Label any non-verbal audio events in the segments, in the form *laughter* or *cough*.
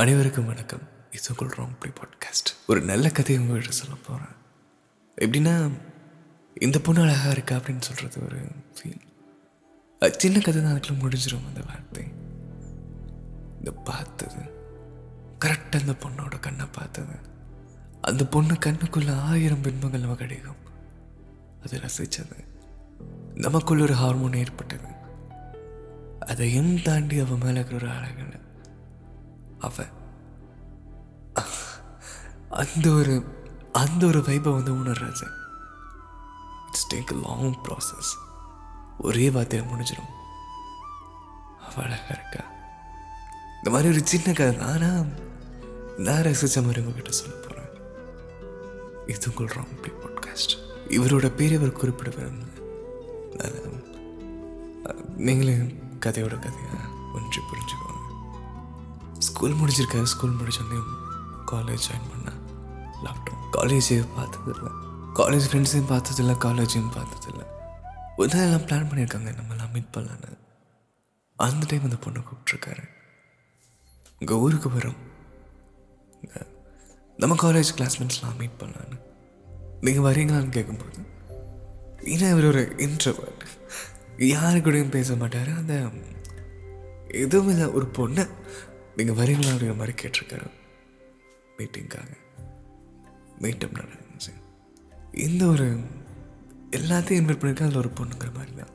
அனைவருக்கும் வணக்கம். இது உங்கள் ராங் ப்ளே பாட்காஸ்ட் ஒரு நல்ல கதையை உங்கள்கிட்ட சொல்ல போகிறேன் எப்படின்னா இந்த பொண்ணு அழகாக இருக்கா அப்படின்னு சொல்கிறது ஒரு ஃபீல் அது சின்ன கதை தான் அதுக்குள்ள முடிஞ்சிடும் அந்த வார்த்தை. இந்த பார்த்தது. கரெக்டாக அந்த பொண்ணோட கண்ணை பார்த்தது. அந்த பொண்ணு கண்ணுக்குள்ள ஆயிரம் பின்பங்கள் நம்ம கிடைக்கும் அது ரசித்தது நமக்குள்ள ஒரு ஹார்மோன் ஏற்பட்டது. அதையும் தாண்டி அவன் மேலே இருக்கிற ஒரு அழகில். அவ. அந்த ஒரு அந்த ஒரு வைப்பை வந்து உணர்றது இட்ஸ் டேக் லாங் ப்ராசஸ் ஒரே வார்த்தையில் முடிஞ்சிடும். அவ இருக்கா இந்த மாதிரி ஒரு சின்ன கதை தான். ஆனால் நான் ரசித்த மாதிரி உங்ககிட்ட சொல்ல போகிறேன் இது உங்கள் ராங் பாட்காஸ்ட் இவரோட பேர் இவர் குறிப்பிட விரும்பல நீங்களே கதையோட கதையாக ஒன்று புரிஞ்சுக்கோ ஸ்கூல் முடிச்சிருக்கேன் ஸ்கூல் முடிச்சோடனே காலேஜ் ஜாயின் பண்ணேன். லாக்டவுன் காலேஜையும் பார்த்ததில்ல. காலேஜ் ஃப்ரெண்ட்ஸையும் பார்த்ததில்ல காலேஜையும் பார்த்ததில்ல. ஒரு நாள் எல்லாம் பிளான் பண்ணியிருக்காங்க நம்மலாம் மீட் பண்ணலான்னு அந்த டைம் அந்த பொண்ணை கூப்பிட்ருக்காரு உங்கள் ஊருக்கு வரும் நம்ம காலேஜ் கிளாஸ்மேட்ஸ்லாம் மீட் பண்ணலான்னு நீங்கள் வரீங்களான்னு கேட்கும்போது ஏன்னா இவர் ஒரு இன்ட்ரவர்ட் யாரு கூடயும் பேச மாட்டார். அந்த எதுவும் இல்லை ஒரு பொண்ணை. நீங்கள் வரீங்களா அப்படிங்கிற மாதிரி கேட்டிருக்காரு. மீட்டிங்காக. மீட்டப் நடந்துச்சு இந்த ஒரு எல்லாத்தையும் இன்வைட் பண்ணியிருக்கா? அதில் ஒரு பொண்ணுங்கிற மாதிரி தான்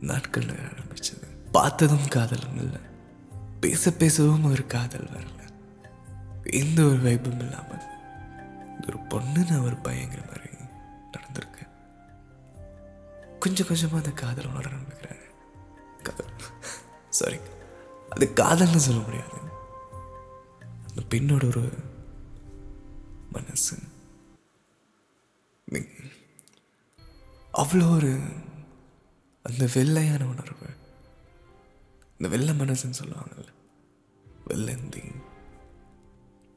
நாட்கள் ஆரம்பிச்சது. பார்த்ததும் காதலும் இல்லை. பேச பேசவும் ஒரு காதல் வரல. எந்த ஒரு வைப்பும் இல்லாமல். ஒரு பொண்ணு நான் ஒரு பையங்கிற மாதிரி நடந்திருக்கேன் கொஞ்சம் கொஞ்சமாக அந்த காதல் உணர ஆரம்பிக்கிறாரு. காதல். *laughs* சாரி அது காதல்னு சொல்ல முடியாது. அந்த பெண்ணோட ஒரு மனசு. அவ்வளோ ஒரு அந்த வெள்ளையான உணர்வு. இந்த வெள்ளை மனசுன்னு சொல்லுவாங்கல்ல. வெள்ளந்தி.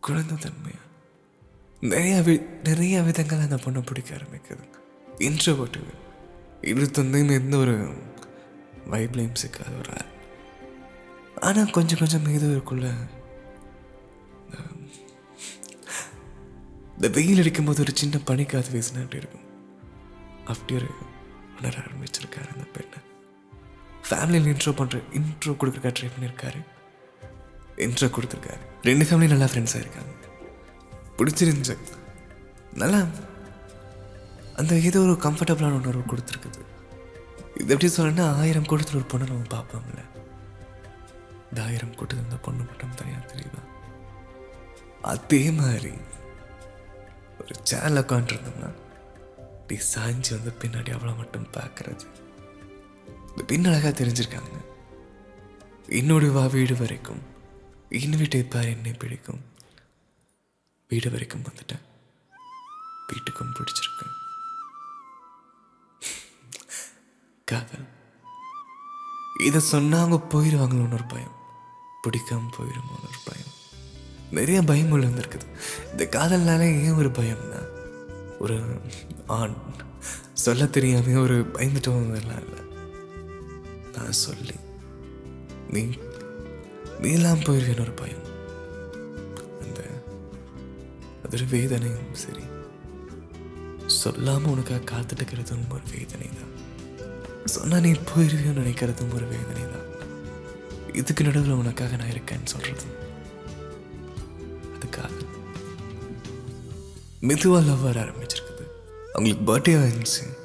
குழந்தை தன்மையா. நிறைய வி- நிறைய விதங்கள் அந்த பொண்ணை பிடிக்க ஆரம்பிக்குது. இன்ட்ரோவர்ட்டு இருபத்தொந்தையும் எந்த ஒரு வைப்லையும் சிக்காத ஒரு ஆள். ஆனால் கொஞ்சம் கொஞ்சம் இதுக்குள்ள இந்த வெயில் அடிக்கும்போது ஒரு சின்ன பனிக்காது வீசினா அப்படி இருக்கும்? அப்படி ஒரு உணர ஆரம்பிச்சிருக்காரு அந்த பெண்ணை. ஃபேமிலியில் இன்ட்ரோ பண்ணுற இன்ட்ரோ கொடுக்குறக்கா ட்ரை பண்ணியிருக்காரு. இன்ட்ரோ கொடுத்துருக்காரு. ரெண்டு ஃபேமிலியும் நல்லா ஃப்ரெண்ட்ஸாக இருக்காங்க பிடிச்சிருந்துச்சு. நல்லா அந்த ஏதோ ஒரு கம்ஃபர்டபுளான உணர்வு கொடுத்துருக்குது. இது எப்படி சொல்லணும்னா ஆயிரம் கொடுத்துட்டு ஒரு பொண்ணை நம்ம பார்ப்போம்ல. இந்த ஆயிரம் கூட்டத்தில் இந்த பொண்ணு மட்டும் தனியாக தெரியுதா? அதே மாதிரி ஒரு சேனல் உட்காந்துருந்தோம்னா இப்படி சாஞ்சு வந்து பின்னாடி அவ்வளோ மட்டும் பார்க்கறது. இந்த பின்னழகாக தெரிஞ்சிருக்காங்க. என்னுடைய வா வீடு வரைக்கும் இன்விட்டை பார் என்னை பிடிக்கும். வீடு வரைக்கும் வந்துட்டேன். வீட்டுக்கும் பிடிச்சிருக்கு காதல். இதை சொன்னாங்க போயிடுவாங்களோன்னு ஒரு பயம். பிடிக்காம போயிடுமோன்னு ஒரு பயம். நிறைய பயம் உள்ள இருக்குது இந்த காதல்னால ஏன் ஒரு பயம்னா ஒரு ஆண் சொல்ல தெரியாம ஒரு பயந்துட்டோம் எல்லாம் இல்லை. நான் சொல்லி நீ நீ எல்லாம் ஒரு பயம். அந்த அது ஒரு வேதனையும் சரி. சொல்லாம உனக்காக காத்துட்டு இருக்கிறதும் ஒரு வேதனை தான் சொன்னா நீ போயிருவியன்னு நினைக்கிறதும் ஒரு வேதனை தான் இதுக்கு நடுவில் உனக்காக நான் இருக்கேன்னு சொல்கிறது அதுக்காக. மெதுவாக லவ் வர ஆரம்பிச்சிருக்குது. அவங்களுக்கு பர்த்டே வந்துச்சு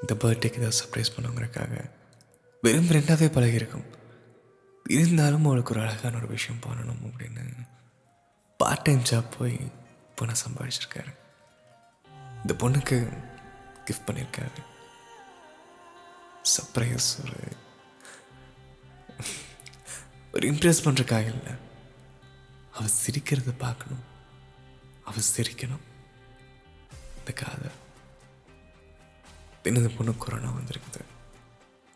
இந்த பர்த்டேக்கு ஏதாவது சர்ப்ரைஸ் பண்ணுங்கிறக்காக வெறும் ரெண்டாவே பழகிருக்கும் இருந்தாலும் அவளுக்கு ஒரு அழகான ஒரு விஷயம் பண்ணணும் அப்படின்னு பார்ட் டைம் ஜாப் போய் பணம் சம்பாதிச்சிருக்காரு இந்த பொண்ணுக்கு கிஃப்ட் பண்ணியிருக்காரு. சர்ப்ரைஸ் ஒரு ஒரு இம்ப்ரெஸ் பண்ணுறக்காக இல்லை. அவ சிரிக்கிறத பார்க்கணும். அவ சிரிக்கணும். இந்த காதல். தினது பொண்ணு கொரோனா வந்திருக்குது.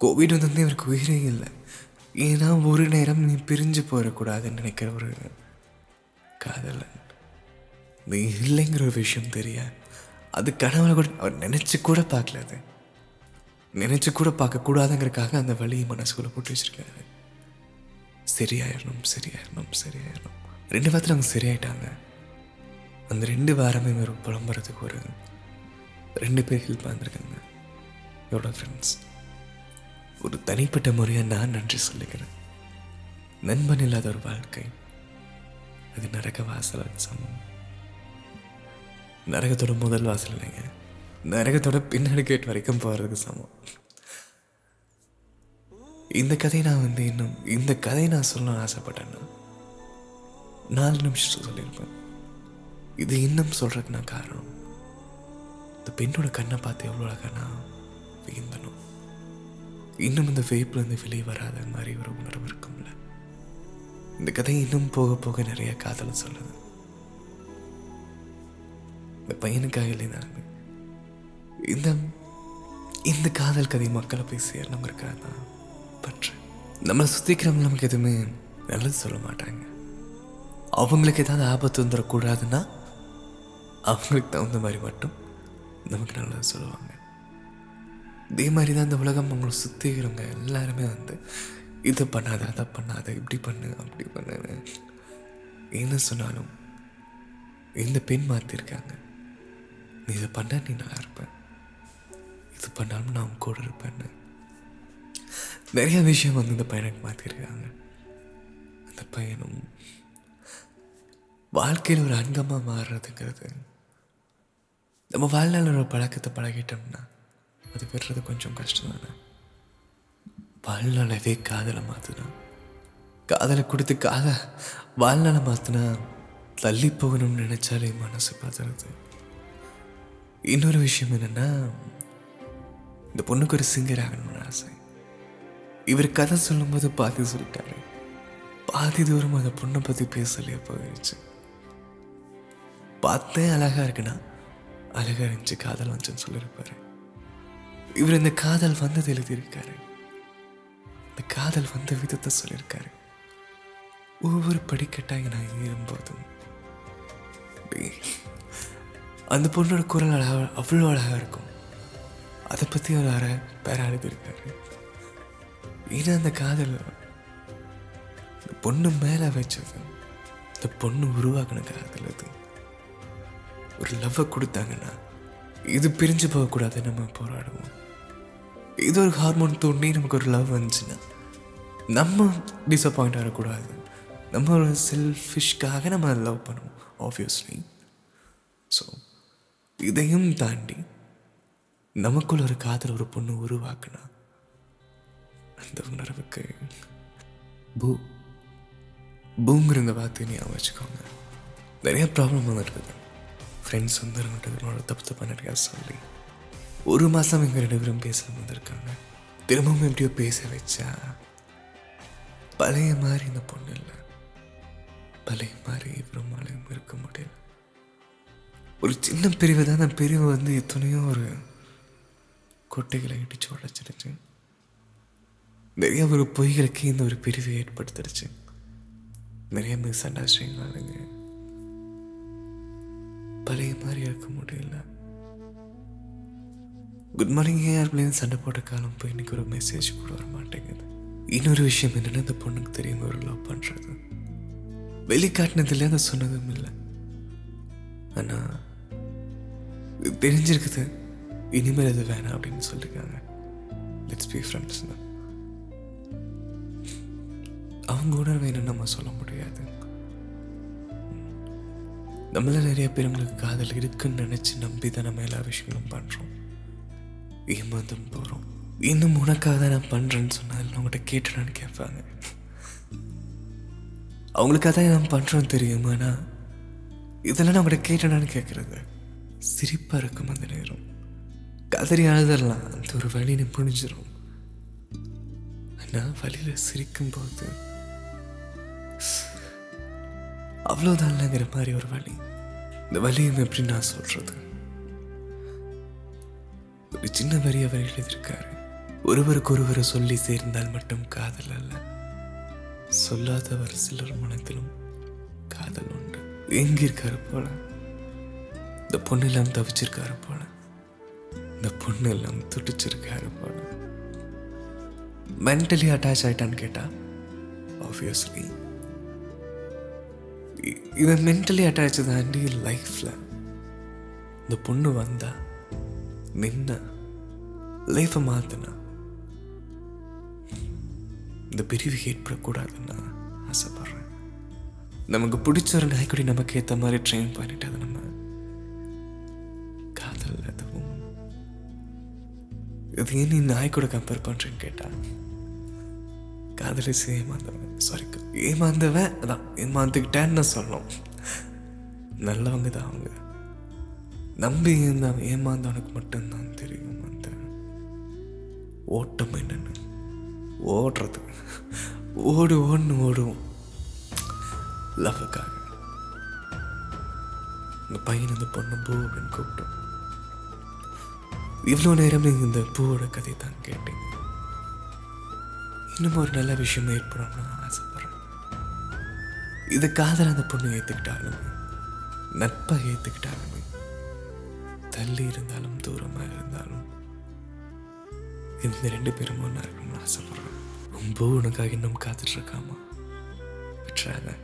கோவிட் வந்து இவருக்கு உயிரே இல்லை. ஏன்னா ஒரு நேரம் நீ பிரிஞ்சு போயிடக்கூடாதுன்னு நினைக்கிற ஒரு காதலன். நீ இல்லைங்கிற ஒரு விஷயம் தெரிய அது கனவுல கூட அவர் நினச்சி கூட பார்க்கல அது. நினச்சி கூட பார்க்கக்கூடாதுங்கிறக்காக அந்த வழியை மனசுக்குள்ளே போட்டு வச்சிருக்காரு. சரியாயிடணும் சரியாயிடணும் சரியாயிடணும் ரெண்டு வாரத்தில் அவங்க சரியாயிட்டாங்க. அந்த ரெண்டு வாரமே ஒரு புலம்புறதுக்கு ஒரு ரெண்டு பேர் ஹெல்ப் வந்திருக்காங்க என்னோட ஃப்ரெண்ட்ஸ் ஒரு தனிப்பட்ட முறையாக நான் நன்றி சொல்லிக்கிறேன். நண்பன் இல்லாத ஒரு வாழ்க்கை. அது நரக வாசல் சமம். நரகத்தோட முதல் வாசல் இல்லைங்க. நரகத்தோட பின்னாடி கேட் வரைக்கும் போகிறதுக்கு சமம். இந்த கதையை நான் வந்து இன்னும் இந்த கதையை நான் சொல்லணும்னு ஆசைப்பட்டேன்னா நாலு நிமிஷத்தில் சொல்லியிருப்பேன். இது இன்னும் சொல்கிறதுக்கு நான் காரணம் இந்த பெண்ணோட கண்ணை பார்த்து எவ்வளோ அழகானா வியந்தனும் இன்னும் இந்த வேப்பிலேருந்து வெளியே வராத மாதிரி ஒரு உணர்வு இருக்கும்ல. இந்த கதை இன்னும் போக போக நிறைய காதலை சொல்லுது இந்த பையனுக்காக இல்லைனாங்க இந்த இந்த காதல் கதை மக்களை போய் சேரணும் நான் பற்று. நம்மளை சுற்றிக்கிறவங்க நமக்கு எதுவுமே நல்லது சொல்ல மாட்டாங்க. அவங்களுக்கு ஏதாவது ஆபத்து வந்துடக்கூடாதுன்னா அவங்களுக்கு தகுந்த மாதிரி மட்டும் நமக்கு நல்லது சொல்லுவாங்க. இதே மாதிரி தான் இந்த உலகம் அவங்களை சுற்றிக்கிறவங்க எல்லாருமே வந்து இதை பண்ணாத அதை பண்ணாத இப்படி பண்ணு அப்படி பண்ணு. என்ன சொன்னாலும் இந்த பெண் மாற்றிருக்காங்க நீ இதை பண்ண நீ நல்லா இருப்பேன் இது பண்ணாலும் நான் கூட இருப்பேன்னு. நிறைய விஷயம் வந்து இந்த பையனுக்கு மாற்றிருக்காங்க அந்த பையனும் வாழ்க்கையில் ஒரு அங்கமாக மாறுறதுங்கிறது நம்ம வாழ்நாள் ஒரு பழக்கத்தை பழகிட்டோம்னா அது பெறுறது கொஞ்சம் கஷ்டம் தானே வாழ்நாளவே காதலை மாற்றினா காதலை கொடுத்து காத வாழ்நாளை மாற்றினா தள்ளி போகணும்னு நினச்சாலே மனசு பார்த்துறது இன்னொரு விஷயம் என்னன்னா இந்த பொண்ணுக்கு ஒரு சிங்கர் ஆகணும்னு ஆசை. இவர் கதை சொல்லும்போது பாதி சொல்லிட்டாரு. பாதி தூரம் அந்த பொண்ணை பற்றி பேசலையே போயிடுச்சு. பார்த்தேன் அழகா இருக்குன்னா அழகா இருந்துச்சு காதல் வந்துச்சுன்னு சொல்லியிருப்பாரு. இவர் இந்த காதல் வந்தது எழுதியிருக்காரு. இந்த காதல் வந்த விதத்தை சொல்லியிருக்காரு. ஒவ்வொரு படிக்கட்டாக நான் ஏறும்போதும் அந்த பொண்ணோட குரல் அழகா அவ்வளோ அழகாக இருக்கும். அதை பற்றி ஒரு அரை பேர எழுதியிருக்காரு. ஏன்னா அந்த காதல். இந்த பொண்ணு மேலே வச்சது. இந்த பொண்ணு உருவாக்கின காதல் அது. ஒரு லவ்வை கொடுத்தாங்கன்னா இது பிரிஞ்சு போகக்கூடாது நம்ம போராடுவோம். இது ஒரு ஹார்மோன் தூண்டி நமக்கு ஒரு லவ் வந்துச்சுன்னா நம்ம டிசப்பாயிண்ட் ஆகக்கூடாது. நம்ம ஒரு செல்ஃபிஷ்காக நம்ம லவ் பண்ணுவோம் ஆப்வியஸ்லி ஸோ இதையும் தாண்டி நமக்குள்ள ஒரு காதல் ஒரு பொண்ணு உருவாக்குனா அந்த உணர்வுக்கு பூ பூங்கிற இந்த வார்த்தையை ஞாபகம் வச்சுக்கோங்க. நிறைய ப்ராப்ளம் வந்துருக்குது ஃப்ரெண்ட்ஸ் வந்து நம்மகிட்ட தப்பு தப்பாக நிறையா சொல்லி ஒரு மாதம் எங்கள் ரெண்டு பேரும் பேச வந்திருக்காங்க திரும்பவும் எப்படியோ பேச வச்சா பழைய மாதிரி இந்த பொண்ணு இல்லை. பழைய மாதிரி இவருமாலையும் இருக்க முடியல. ஒரு சின்ன பிரிவு தான். அந்த பிரிவு வந்து எத்தனையோ ஒரு கொட்டைகளை இடிச்சு உடைச்சிருச்சு நிறைய ஒரு பொய்களுக்கு இந்த ஒரு பிரிவை ஏற்படுத்திடுச்சு. நிறைய மிஸ் அண்டர்ஸ்டாண்டிங் பழைய மாதிரி இருக்க முடியல. குட் மார்னிங் யாருக்குள்ளேயும் சண்டை போட்ட காலம் போய் இன்னைக்கு ஒரு மெசேஜ் கூட வர மாட்டேங்குது. இன்னொரு விஷயம் என்னென்னா இந்த பொண்ணுக்கு தெரியும் ஒரு லவ் பண்ணுறது வெளிக்காட்டினதுல அதை சொன்னதும் இல்லை. ஆனால் தெரிஞ்சிருக்குது. இனிமேல் எது வேணாம் அப்படின்னு சொல்லியிருக்காங்க லெட்ஸ் பி ஃப்ரெண்ட்ஸ் தான் அவங்க உணர்வு நம்ம சொல்ல முடியாது? நம்மள நிறைய பேருங்களுக்கு காதல் இருக்குன்னு நினைச்சு நம்பி தான் நம்ம எல்லா விஷயங்களும் பண்றோம். ஏமாந்தும் போறோம். இன்னும் உனக்காக தான் நான் பண்றேன்னு சொன்னால் அவங்ககிட்ட கேட்டுடான்னு கேட்பாங்க. அவங்களுக்கு அதான் நான் பண்றோம் தெரியுமானா இதெல்லாம் நான் அவங்ககிட்ட கேட்டேனான்னு கேட்கறது. சிரிப்பா இருக்கும் அந்த நேரம். கதறி அழுதரலாம் அந்த ஒரு வழின்னு புரிஞ்சிடும் ஆனால் வழியில சிரிக்கும் அவ்வளோதான் இல்லைங்கிற மாதிரி ஒரு வழி. இந்த வலியும் எப்படி நான் சொல்றது? ஒரு சின்ன வரி அவர் எழுதியிருக்காரு. ஒருவருக்கு ஒருவர் சொல்லி சேர்ந்தால் மட்டும் காதல் அல்ல. சொல்லாதவர் சிலர் மனத்திலும் காதல் உண்டு. எங்கிருக்காரு போல? இந்த பொண்ணு எல்லாம் தவிச்சிருக்காரு போல? இந்த பொண்ணு எல்லாம் துடிச்சிருக்காரு போல? மென்டலி அட்டாச் ஆயிட்டான்னு கேட்டா ஆப்வியஸ்லி இது மென்டலி அட்டாச்சு தாண்டி லைஃப்பில் இந்த பொண்ணு வந்தா நின்ன லைஃப்பை மாத்தினா இந்த பிரிவு ஏற்படக்கூடாதுன்னு ஆசைப்பட்றேன் ஆசைப்படுறேன். நமக்கு பிடிச்ச ஒரு நாய்க்குடி நமக்கு ஏற்ற மாதிரி ட்ரெயின் பண்ணிட்டு அதை நம்ம காதல் அதுவும் இது ஏன் நீ நாய்க்கூட கம்பேர் பண்ணுறேன்னு கேட்டா காதலிச்சு ஏமாந்தவன். சாரி ஏமாந்தவன்? அதான் ஏமாந்துக்கிட்டேன்னு சொல்லணும். நல்லவங்க தான் அவங்க. நம்பி இருந்தவன் ஏமாந்தவனுக்கு மட்டும்தான் தெரியும் அந்த ஓட்டம் என்னென்னு. ஓடுறது. ஓடு ஓடுன்னு ஓடுவோம். லவ்வுக்காக இந்த பையன் இந்த பொண்ணு பூ அப்படின்னு கூப்பிட்டோம் இவ்வளோ நேரம் நீங்கள் இந்த பூவோட கதை தான் கேட்டீங்க இன்னும் ஒரு நல்ல விஷயம் ஏற்படும் நான் ஆசைப்படுறேன். இது காதல் அந்த பொண்ணு ஏற்றுக்கிட்டாலுமே நட்பை ஏற்றுக்கிட்டாலுமே தள்ளி இருந்தாலும் தூரமாக இருந்தாலும் இந்த ரெண்டு பேரும் ஒன்றா இருக்கணும்னு ஆசைப்பட்றேன். ரொம்ப உனக்காக இன்னும் காத்துட்டு இருக்காமா? விட்டுறாங்க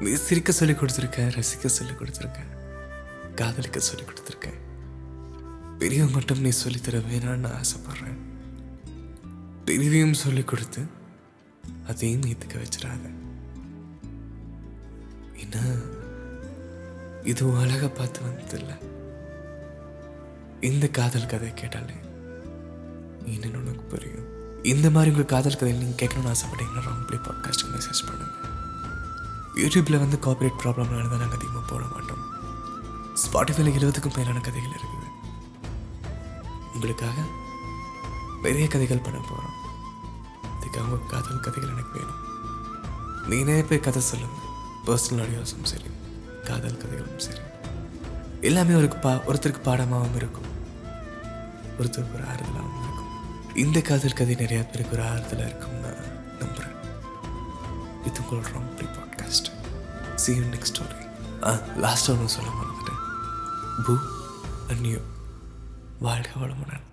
நீ சிரிக்க சொல்லி கொடுத்துருக்க ரசிக்க சொல்லி கொடுத்துருக்க காதலிக்க சொல்லி கொடுத்துருக்க. பெரியவங்க மட்டும் நீ சொல்லித்தர வேணான்னு ஆசைப்படுறேன். பெரியவையும் சொல்லி கொடுத்து அதையும் ஏற்றுக்க வச்சிடாத. ஏன்னா இது அழகை பார்த்து வந்ததில்ல இந்த காதல் கதை கேட்டாலே என்னன்னு உனக்கு புரியும். இந்த மாதிரி உங்கள் காதல் கதையில் நீங்கள் கேட்கணும்னு ஆசைப்பட்டீங்கன்னா ராங்ப்ளே பாட்காஸ்ட் மெசேஜ் பண்ணுங்கள் யூடியூப்பில் வந்து காப்பரேட் ப்ராப்ளம்னால தான் நாங்கள் அதிகமாக போட மாட்டோம். ஸ்பாட்டிஃபைல இருபதுக்கும் மேலான கதைகள் இருக்குது. உங்களுக்காக நிறைய கதைகள் பண்ண போகிறோம் அதுக்காக உங்கள் காதல் கதைகள் எனக்கு வேணும். நீ போய் கதை சொல்லுங்க. பர்சனல் ஆடியோஸும் சரி காதல் கதைகளும் சரி. எல்லாமே ஒரு பா ஒருத்தருக்கு பாடமாகவும் இருக்கும். ஒருத்தருக்கு ஒரு ஆறுதலாகவும் இருக்கும். இந்த காதல் கதை நிறையா பேருக்கு ஒரு ஆறுதலாக இருக்கும்னு நான் நம்புகிறேன் இது உங்கள் wrongly podcast see you next story ah last ஒன்று சொல்ல மறந்துட்டேன். பூ அந்நியோ வாழ்க வளமுடன்.